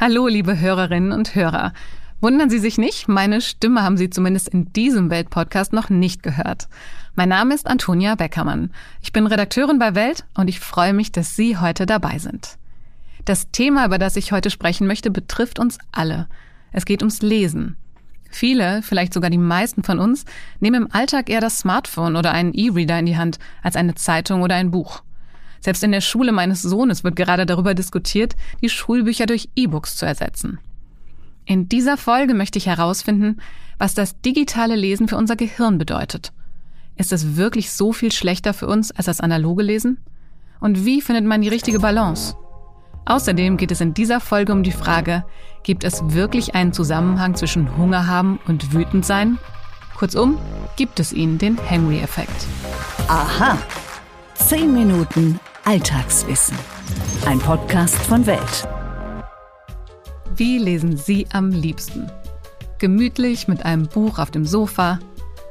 Hallo, liebe Hörerinnen und Hörer. Wundern Sie sich nicht, meine Stimme haben Sie zumindest in diesem Welt-Podcast noch nicht gehört. Mein Name ist Antonia Beckermann. Ich bin Redakteurin bei Welt und ich freue mich, dass Sie heute dabei sind. Das Thema, über das ich heute sprechen möchte, betrifft uns alle. Es geht ums Lesen. Viele, vielleicht sogar die meisten von uns, nehmen im Alltag eher das Smartphone oder einen E-Reader in die Hand als eine Zeitung oder ein Buch. Selbst in der Schule meines Sohnes wird gerade darüber diskutiert, die Schulbücher durch E-Books zu ersetzen. In dieser Folge möchte ich herausfinden, was das digitale Lesen für unser Gehirn bedeutet. Ist es wirklich so viel schlechter für uns als das analoge Lesen? Und wie findet man die richtige Balance? Außerdem geht es in dieser Folge um die Frage, gibt es wirklich einen Zusammenhang zwischen Hunger haben und wütend sein? Kurzum, gibt es ihn, den Henry-Effekt. Aha. Zehn Minuten Alltagswissen. Ein Podcast von Welt. Wie lesen Sie am liebsten? Gemütlich mit einem Buch auf dem Sofa,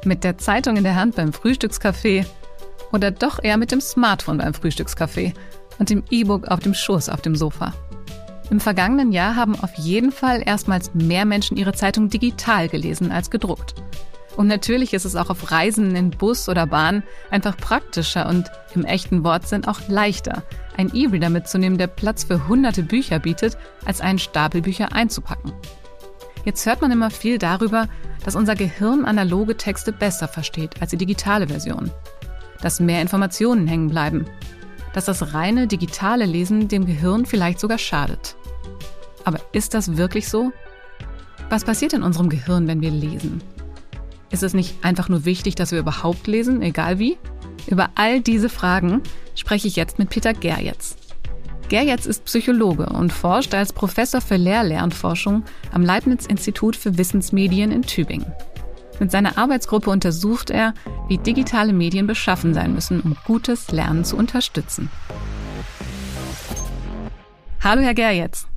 mit der Zeitung in der Hand beim Frühstückskaffee oder doch eher mit dem Smartphone beim Frühstückskaffee und dem E-Book auf dem Schoß auf dem Sofa? Im vergangenen Jahr haben auf jeden Fall erstmals mehr Menschen ihre Zeitung digital gelesen als gedruckt. Und natürlich ist es auch auf Reisen in Bus oder Bahn einfach praktischer und im echten Wortsinn auch leichter, ein E-Reader mitzunehmen, der Platz für hunderte Bücher bietet, als einen Stapel Bücher einzupacken. Jetzt hört man immer viel darüber, dass unser Gehirn analoge Texte besser versteht als die digitale Version. Dass mehr Informationen hängen bleiben. Dass das reine digitale Lesen dem Gehirn vielleicht sogar schadet. Aber ist das wirklich so? Was passiert in unserem Gehirn, wenn wir lesen? Ist es nicht einfach nur wichtig, dass wir überhaupt lesen, egal wie? Über all diese Fragen spreche ich jetzt mit Peter Gerjetz. Gerjetz ist Psychologe und forscht als Professor für Lehr-Lernforschung am Leibniz-Institut für Wissensmedien in Tübingen. Mit seiner Arbeitsgruppe untersucht er, wie digitale Medien beschaffen sein müssen, um gutes Lernen zu unterstützen. Hallo, Herr Gerjetz.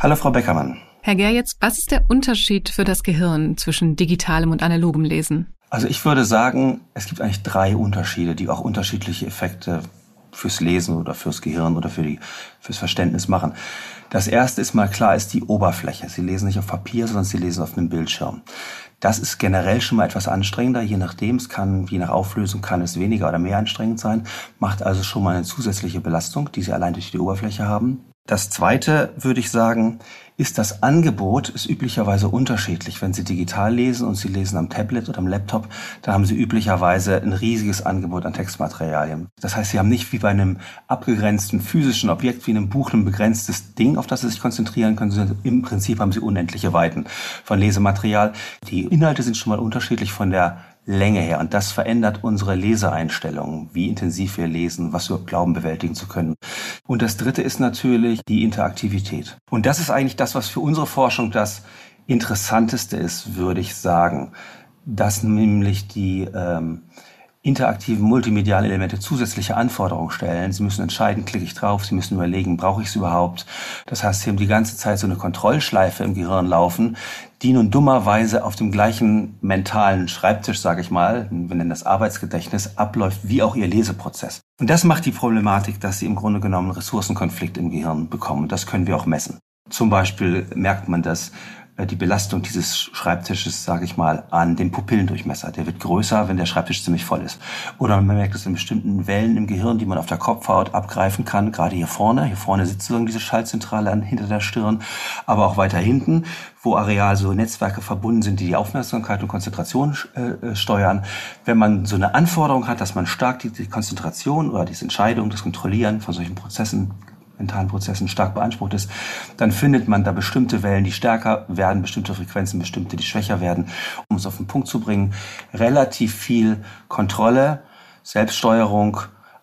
Hallo, Frau Beckermann. Herr Gerjetz, was ist der Unterschied für das Gehirn zwischen digitalem und analogem Lesen? Also ich würde sagen, es gibt eigentlich drei Unterschiede, die auch unterschiedliche Effekte fürs Lesen oder fürs Gehirn oder für die, fürs Verständnis machen. Das erste ist mal klar, ist die Oberfläche. Sie lesen nicht auf Papier, sondern Sie lesen auf einem Bildschirm. Das ist generell schon mal etwas anstrengender, je nachdem. Es kann, je nach Auflösung kann es weniger oder mehr anstrengend sein. Macht also schon mal eine zusätzliche Belastung, die Sie allein durch die Oberfläche haben. Das zweite, würde ich sagen, ist das Angebot, ist üblicherweise unterschiedlich. Wenn Sie digital lesen und Sie lesen am Tablet oder am Laptop, da haben Sie üblicherweise ein riesiges Angebot an Textmaterialien. Das heißt, Sie haben nicht wie bei einem abgegrenzten physischen Objekt, wie einem Buch, ein begrenztes Ding, auf das Sie sich konzentrieren können, sondern im Prinzip haben Sie unendliche Weiten von Lesematerial. Die Inhalte sind schon mal unterschiedlich von der Länge her. Und das verändert unsere Leseeinstellungen, wie intensiv wir lesen, was wir glauben bewältigen zu können. Und das Dritte ist natürlich die Interaktivität. Und das ist eigentlich das, was für unsere Forschung das Interessanteste ist, würde ich sagen. Dass nämlich die ähm, interaktiven multimedialen Elemente zusätzliche Anforderungen stellen. Sie müssen entscheiden, klicke ich drauf, Sie müssen überlegen, brauche ich es überhaupt. Das heißt, Sie haben die ganze Zeit so eine Kontrollschleife im Gehirn laufen, die nun dummerweise auf dem gleichen mentalen Schreibtisch, sage ich mal, wir nennen das Arbeitsgedächtnis, abläuft wie auch Ihr Leseprozess. Und das macht die Problematik, dass Sie im Grunde genommen Ressourcenkonflikt im Gehirn bekommen. Das können wir auch messen. Zum Beispiel merkt man das äh, die Belastung dieses Schreibtisches, sage ich mal, an dem Pupillendurchmesser. Der wird größer, wenn der Schreibtisch ziemlich voll ist. Oder man merkt es in bestimmten Wellen im Gehirn, die man auf der Kopfhaut abgreifen kann, gerade hier vorne. Hier vorne sitzt sozusagen diese Schaltzentrale an, hinter der Stirn, aber auch weiter hinten, wo areal so Netzwerke verbunden sind, die die Aufmerksamkeit und Konzentration äh, äh, steuern. Wenn man so eine Anforderung hat, dass man stark die, die Konzentration oder diese Entscheidung, das Kontrollieren von solchen Prozessen mentalen Prozessen stark beansprucht ist, dann findet man da bestimmte Wellen, die stärker werden, bestimmte Frequenzen, bestimmte, die schwächer werden. Um es auf den Punkt zu bringen, relativ viel Kontrolle, Selbststeuerung,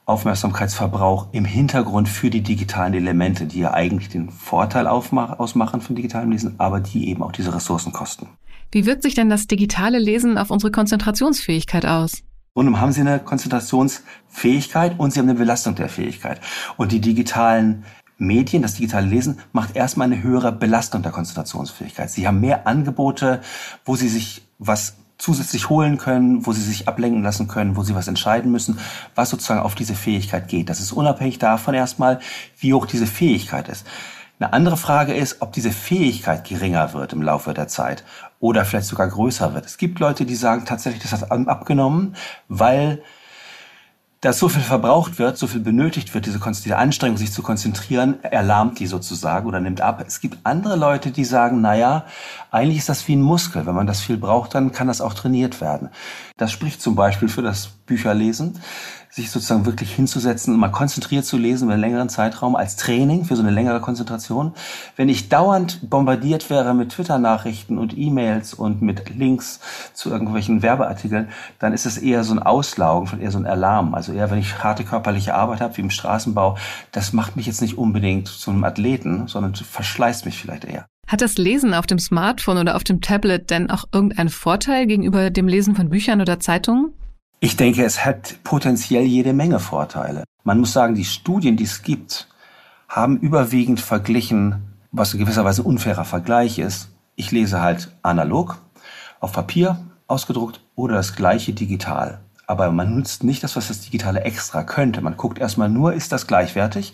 Aufmerksamkeitsverbrauch im Hintergrund für die digitalen Elemente, die ja eigentlich den Vorteil ausmachen von digitalem Lesen, aber die eben auch diese Ressourcen kosten. Wie wirkt sich denn das digitale Lesen auf unsere Konzentrationsfähigkeit aus? Und haben Sie eine Konzentrationsfähigkeit und Sie haben eine Belastung der Fähigkeit. Und die digitalen Medien, das digitale Lesen, macht erstmal eine höhere Belastung der Konzentrationsfähigkeit. Sie haben mehr Angebote, wo Sie sich was zusätzlich holen können, wo sie sich ablenken lassen können, wo sie was entscheiden müssen, was sozusagen auf diese Fähigkeit geht. Das ist unabhängig davon erstmal, wie hoch diese Fähigkeit ist. Eine andere Frage ist, ob diese Fähigkeit geringer wird im Laufe der Zeit oder vielleicht sogar größer wird. Es gibt Leute, die sagen tatsächlich, das hat abgenommen, weil dass so viel verbraucht wird, so viel benötigt wird, diese, diese Anstrengung, sich zu konzentrieren, erlahmt die sozusagen oder nimmt ab. Es gibt andere Leute, die sagen, naja, eigentlich ist das wie ein Muskel. Wenn man das viel braucht, dann kann das auch trainiert werden. Das spricht zum Beispiel für das Bücherlesen sich sozusagen wirklich hinzusetzen und mal konzentriert zu lesen über einen längeren Zeitraum als Training für so eine längere Konzentration. Wenn ich dauernd bombardiert wäre mit Twitter-Nachrichten und E-Mails und mit Links zu irgendwelchen Werbeartikeln, dann ist es eher so ein Auslaugen, eher so ein Alarm. Also eher, wenn ich harte körperliche Arbeit habe, wie im Straßenbau, das macht mich jetzt nicht unbedingt zu einem Athleten, sondern verschleißt mich vielleicht eher. Hat das Lesen auf dem Smartphone oder auf dem Tablet denn auch irgendeinen Vorteil gegenüber dem Lesen von Büchern oder Zeitungen? Ich denke, es hat potenziell jede Menge Vorteile. Man muss sagen, die Studien, die es gibt, haben überwiegend verglichen, was in gewisser Weise ein unfairer Vergleich ist. Ich lese halt analog, auf Papier ausgedruckt oder das gleiche digital. Aber man nutzt nicht das, was das Digitale extra könnte. Man guckt erstmal nur, ist das gleichwertig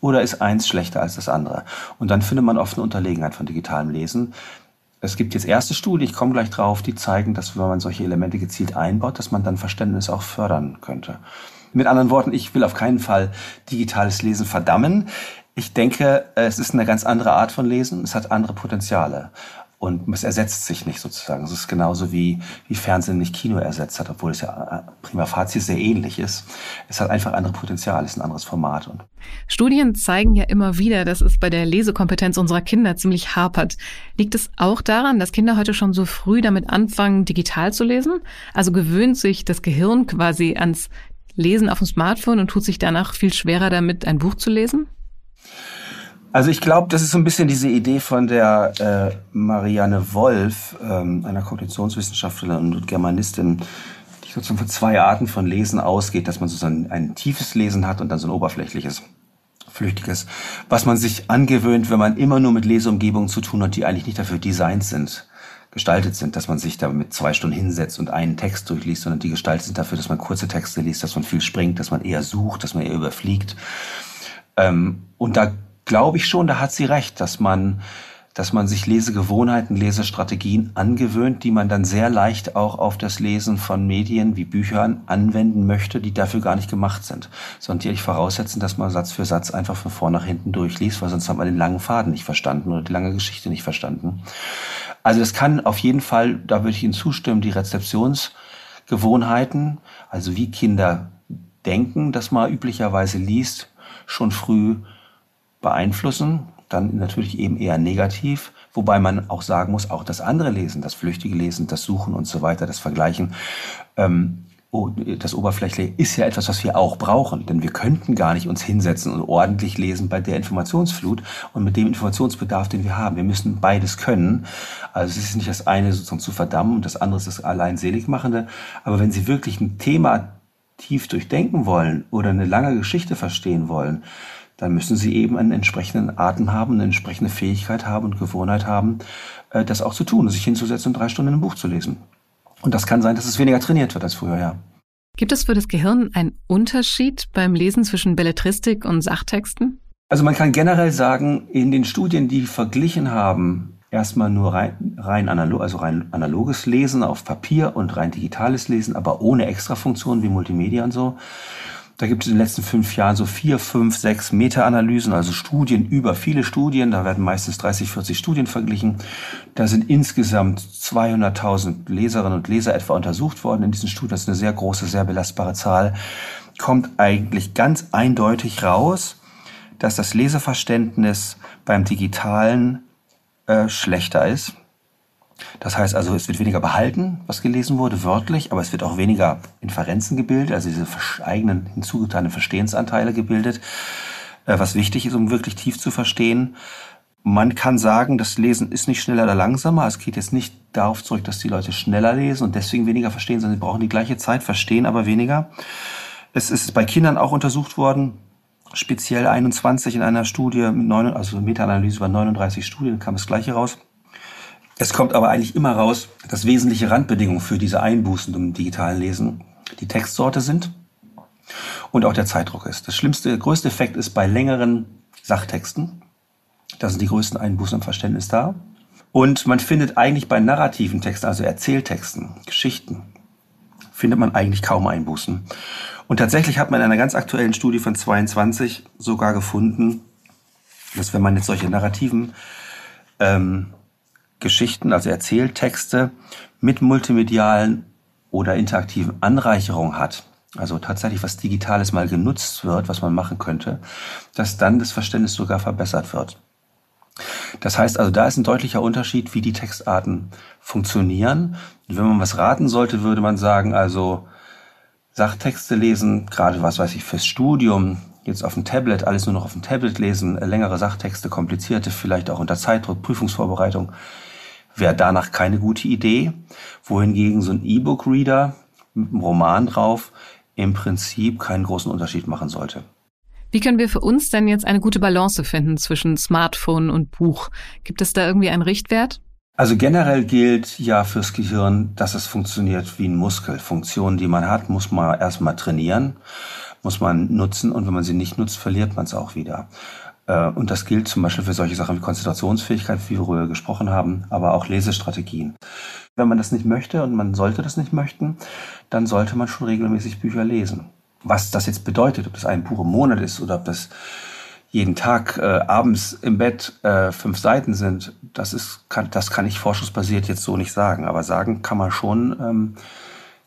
oder ist eins schlechter als das andere. Und dann findet man oft eine Unterlegenheit von digitalem Lesen. Es gibt jetzt erste Studien, ich komme gleich drauf, die zeigen, dass wenn man solche Elemente gezielt einbaut, dass man dann Verständnis auch fördern könnte. Mit anderen Worten, ich will auf keinen Fall digitales Lesen verdammen. Ich denke, es ist eine ganz andere Art von Lesen. Es hat andere Potenziale. Und es ersetzt sich nicht sozusagen. Es ist genauso wie, wie Fernsehen nicht Kino ersetzt hat, obwohl es ja äh, prima facie sehr ähnlich ist. Es hat einfach andere Potenziale, es ist ein anderes Format. Und Studien zeigen ja immer wieder, dass es bei der Lesekompetenz unserer Kinder ziemlich hapert. Liegt es auch daran, dass Kinder heute schon so früh damit anfangen, digital zu lesen? Also gewöhnt sich das Gehirn quasi ans Lesen auf dem Smartphone und tut sich danach viel schwerer damit, ein Buch zu lesen? Also ich glaube, das ist so ein bisschen diese Idee von der äh, Marianne Wolf, ähm, einer Kognitionswissenschaftlerin und Germanistin, die sozusagen von zwei Arten von Lesen ausgeht, dass man sozusagen ein tiefes Lesen hat und dann so ein oberflächliches, flüchtiges, was man sich angewöhnt, wenn man immer nur mit Leseumgebungen zu tun hat, die eigentlich nicht dafür designt sind gestaltet sind, dass man sich da mit zwei Stunden hinsetzt und einen Text durchliest, sondern die gestaltet sind dafür, dass man kurze Texte liest, dass man viel springt, dass man eher sucht, dass man eher überfliegt. Ähm, und da glaube ich schon, da hat sie recht, dass man, dass man sich Lesegewohnheiten, Lesestrategien angewöhnt, die man dann sehr leicht auch auf das Lesen von Medien wie Büchern anwenden möchte, die dafür gar nicht gemacht sind, sondern die eigentlich voraussetzen, dass man Satz für Satz einfach von vorn nach hinten durchliest, weil sonst hat man den langen Faden nicht verstanden oder die lange Geschichte nicht verstanden. Also das kann auf jeden Fall, da würde ich Ihnen zustimmen, die Rezeptionsgewohnheiten, also wie Kinder denken, dass man üblicherweise liest, schon früh beeinflussen, dann natürlich eben eher negativ, wobei man auch sagen muss, auch das andere Lesen, das flüchtige Lesen, das Suchen und so weiter, das Vergleichen, ähm, das Oberflächliche ist ja etwas, was wir auch brauchen, denn wir könnten gar nicht uns hinsetzen und ordentlich lesen bei der Informationsflut und mit dem Informationsbedarf, den wir haben. Wir müssen beides können. Also es ist nicht das eine sozusagen zu verdammen und das andere ist das allein Seligmachende. Aber wenn Sie wirklich ein Thema tief durchdenken wollen oder eine lange Geschichte verstehen wollen, dann müssen sie eben einen entsprechenden Atem haben, eine entsprechende Fähigkeit haben und Gewohnheit haben, äh, das auch zu tun, sich hinzusetzen und drei Stunden ein Buch zu lesen. Und das kann sein, dass es weniger trainiert wird als früher, ja. Gibt es für das Gehirn einen Unterschied beim Lesen zwischen Belletristik und Sachtexten? Also man kann generell sagen, in den Studien, die verglichen haben, erstmal nur rein, rein analog, also rein analoges Lesen auf Papier und rein digitales Lesen, aber ohne Extrafunktionen wie Multimedia und so, da gibt es in den letzten fünf Jahren so vier, fünf, sechs Meta-Analysen, also Studien über viele Studien. Da werden meistens 30, 40 Studien verglichen. Da sind insgesamt 200.000 Leserinnen und Leser etwa untersucht worden in diesen Studien. Das ist eine sehr große, sehr belastbare Zahl. Kommt eigentlich ganz eindeutig raus, dass das Leseverständnis beim Digitalen äh, schlechter ist. Das heißt also, es wird weniger behalten, was gelesen wurde, wörtlich, aber es wird auch weniger Inferenzen gebildet, also diese eigenen hinzugetane Verstehensanteile gebildet, äh, was wichtig ist, um wirklich tief zu verstehen. Man kann sagen, das Lesen ist nicht schneller oder langsamer. Es geht jetzt nicht darauf zurück, dass die Leute schneller lesen und deswegen weniger verstehen, sondern sie brauchen die gleiche Zeit, verstehen aber weniger. Es ist bei Kindern auch untersucht worden, speziell 21 in einer Studie, also Meta-Analyse über 39 Studien, kam das Gleiche raus. Es kommt aber eigentlich immer raus, dass wesentliche Randbedingungen für diese Einbußen im digitalen Lesen die Textsorte sind und auch der Zeitdruck ist. Das schlimmste, größte Effekt ist bei längeren Sachtexten. Da sind die größten Einbußen im Verständnis da. Und man findet eigentlich bei narrativen Texten, also Erzähltexten, Geschichten, findet man eigentlich kaum Einbußen. Und tatsächlich hat man in einer ganz aktuellen Studie von 22 sogar gefunden, dass wenn man jetzt solche narrativen ähm, Geschichten, also Erzähltexte mit multimedialen oder interaktiven Anreicherungen hat, also tatsächlich was Digitales mal genutzt wird, was man machen könnte, dass dann das Verständnis sogar verbessert wird. Das heißt also, da ist ein deutlicher Unterschied, wie die Textarten funktionieren. Und wenn man was raten sollte, würde man sagen, also Sachtexte lesen, gerade was weiß ich, fürs Studium, jetzt auf dem Tablet, alles nur noch auf dem Tablet lesen, längere Sachtexte, komplizierte, vielleicht auch unter Zeitdruck, Prüfungsvorbereitung, wäre danach keine gute Idee. Wohingegen so ein E-Book-Reader mit einem Roman drauf im Prinzip keinen großen Unterschied machen sollte. Wie können wir für uns denn jetzt eine gute Balance finden zwischen Smartphone und Buch? Gibt es da irgendwie einen Richtwert? Also generell gilt ja fürs Gehirn, dass es funktioniert wie ein Muskel. Funktionen, die man hat, muss man erstmal trainieren, muss man nutzen und wenn man sie nicht nutzt, verliert man es auch wieder. Äh, und das gilt zum Beispiel für solche Sachen wie Konzentrationsfähigkeit, wie wir früher gesprochen haben, aber auch Lesestrategien. Wenn man das nicht möchte und man sollte das nicht möchten, dann sollte man schon regelmäßig Bücher lesen. Was das jetzt bedeutet, ob das ein Buch im Monat ist oder ob das jeden Tag äh, abends im Bett äh, fünf Seiten sind, das ist kann, das kann ich forschungsbasiert jetzt so nicht sagen. Aber sagen kann man schon, ähm,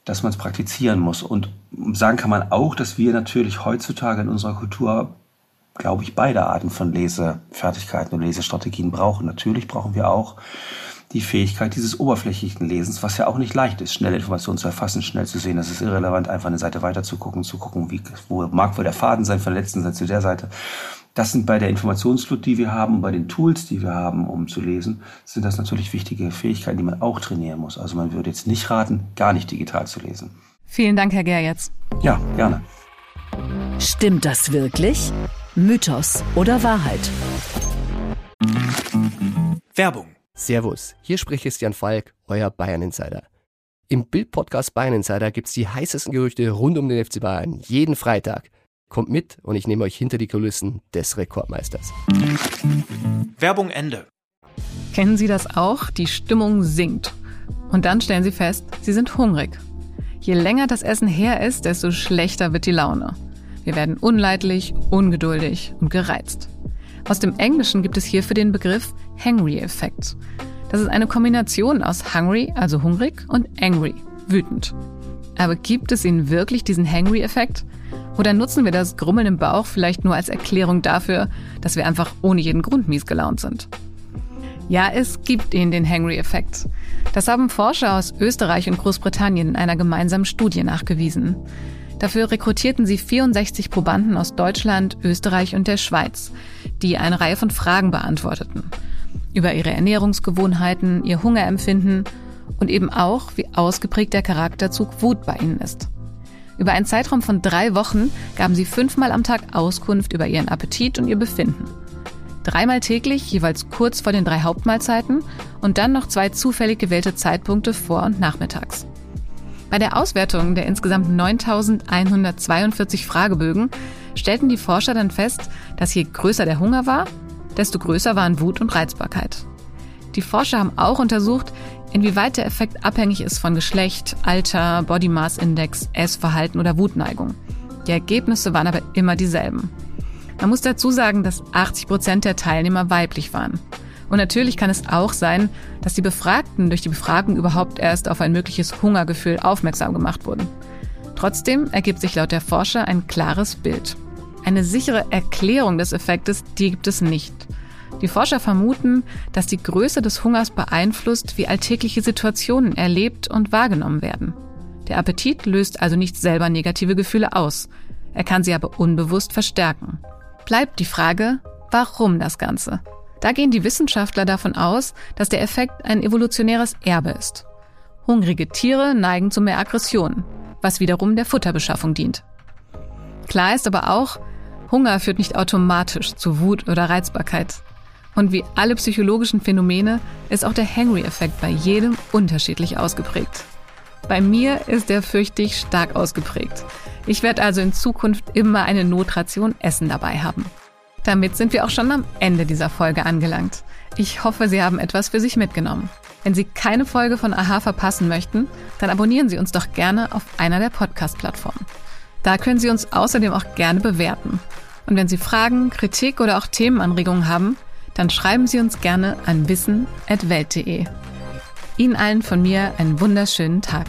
dass man es praktizieren muss. Und sagen kann man auch, dass wir natürlich heutzutage in unserer Kultur, glaube ich, beide Arten von Lesefertigkeiten und Lesestrategien brauchen. Natürlich brauchen wir auch die Fähigkeit dieses oberflächlichen Lesens, was ja auch nicht leicht ist, schnelle Informationen zu erfassen, schnell zu sehen. Das ist irrelevant, einfach eine Seite weiter zu gucken, zu gucken, wie, wo mag wohl der Faden sein von der letzten Seite zu der Seite. Das sind bei der Informationsflut, die wir haben und bei den Tools, die wir haben, um zu lesen, sind das natürlich wichtige Fähigkeiten, die man auch trainieren muss. Also man würde jetzt nicht raten, gar nicht digital zu lesen. Vielen Dank, Herr Gerjetz. Ja, gerne. Stimmt das wirklich? Mythos oder Wahrheit? Werbung Servus, hier spricht Christian Falk, euer Bayern Insider. Im Bild-Podcast Bayern Insider gibt es die heißesten Gerüchte rund um den FC Bayern jeden Freitag. Kommt mit und ich nehme euch hinter die Kulissen des Rekordmeisters. Werbung Ende. Kennen Sie das auch? Die Stimmung sinkt. Und dann stellen Sie fest, Sie sind hungrig. Je länger das Essen her ist, desto schlechter wird die Laune. Wir werden unleidlich, ungeduldig und gereizt. Aus dem Englischen gibt es hierfür den Begriff Hangry-Effekt. Das ist eine Kombination aus hungry, also hungrig, und angry, wütend. Aber gibt es ihn wirklich, diesen Hangry-Effekt? Oder nutzen wir das Grummeln im Bauch vielleicht nur als Erklärung dafür, dass wir einfach ohne jeden Grund mies gelaunt sind? Ja, es gibt ihn, den Hangry-Effekt. Das haben Forscher aus Österreich und Großbritannien in einer gemeinsamen Studie nachgewiesen. Dafür rekrutierten sie 64 Probanden aus Deutschland, Österreich und der Schweiz, die eine Reihe von Fragen beantworteten. Über ihre Ernährungsgewohnheiten, ihr Hungerempfinden und eben auch, wie ausgeprägt der Charakterzug Wut bei ihnen ist. Über einen Zeitraum von drei Wochen gaben sie fünfmal am Tag Auskunft über ihren Appetit und ihr Befinden. Dreimal täglich, jeweils kurz vor den drei Hauptmahlzeiten und dann noch zwei zufällig gewählte Zeitpunkte vor und nachmittags. Bei der Auswertung der insgesamt 9142 Fragebögen stellten die Forscher dann fest, dass je größer der Hunger war, desto größer waren Wut und Reizbarkeit. Die Forscher haben auch untersucht, inwieweit der Effekt abhängig ist von Geschlecht, Alter, Body Mass Index, Essverhalten oder Wutneigung. Die Ergebnisse waren aber immer dieselben. Man muss dazu sagen, dass 80 Prozent der Teilnehmer weiblich waren. Und natürlich kann es auch sein, dass die Befragten durch die Befragung überhaupt erst auf ein mögliches Hungergefühl aufmerksam gemacht wurden. Trotzdem ergibt sich laut der Forscher ein klares Bild. Eine sichere Erklärung des Effektes, die gibt es nicht. Die Forscher vermuten, dass die Größe des Hungers beeinflusst, wie alltägliche Situationen erlebt und wahrgenommen werden. Der Appetit löst also nicht selber negative Gefühle aus, er kann sie aber unbewusst verstärken. Bleibt die Frage, warum das Ganze? Da gehen die Wissenschaftler davon aus, dass der Effekt ein evolutionäres Erbe ist. Hungrige Tiere neigen zu mehr Aggression, was wiederum der Futterbeschaffung dient. Klar ist aber auch, Hunger führt nicht automatisch zu Wut oder Reizbarkeit. Und wie alle psychologischen Phänomene ist auch der Hangry-Effekt bei jedem unterschiedlich ausgeprägt. Bei mir ist er fürchte ich stark ausgeprägt. Ich werde also in Zukunft immer eine Notration Essen dabei haben. Damit sind wir auch schon am Ende dieser Folge angelangt. Ich hoffe, Sie haben etwas für sich mitgenommen. Wenn Sie keine Folge von Aha verpassen möchten, dann abonnieren Sie uns doch gerne auf einer der Podcast-Plattformen. Da können Sie uns außerdem auch gerne bewerten. Und wenn Sie Fragen, Kritik oder auch Themenanregungen haben, dann schreiben Sie uns gerne an wissen.welt.de. Ihnen allen von mir einen wunderschönen Tag.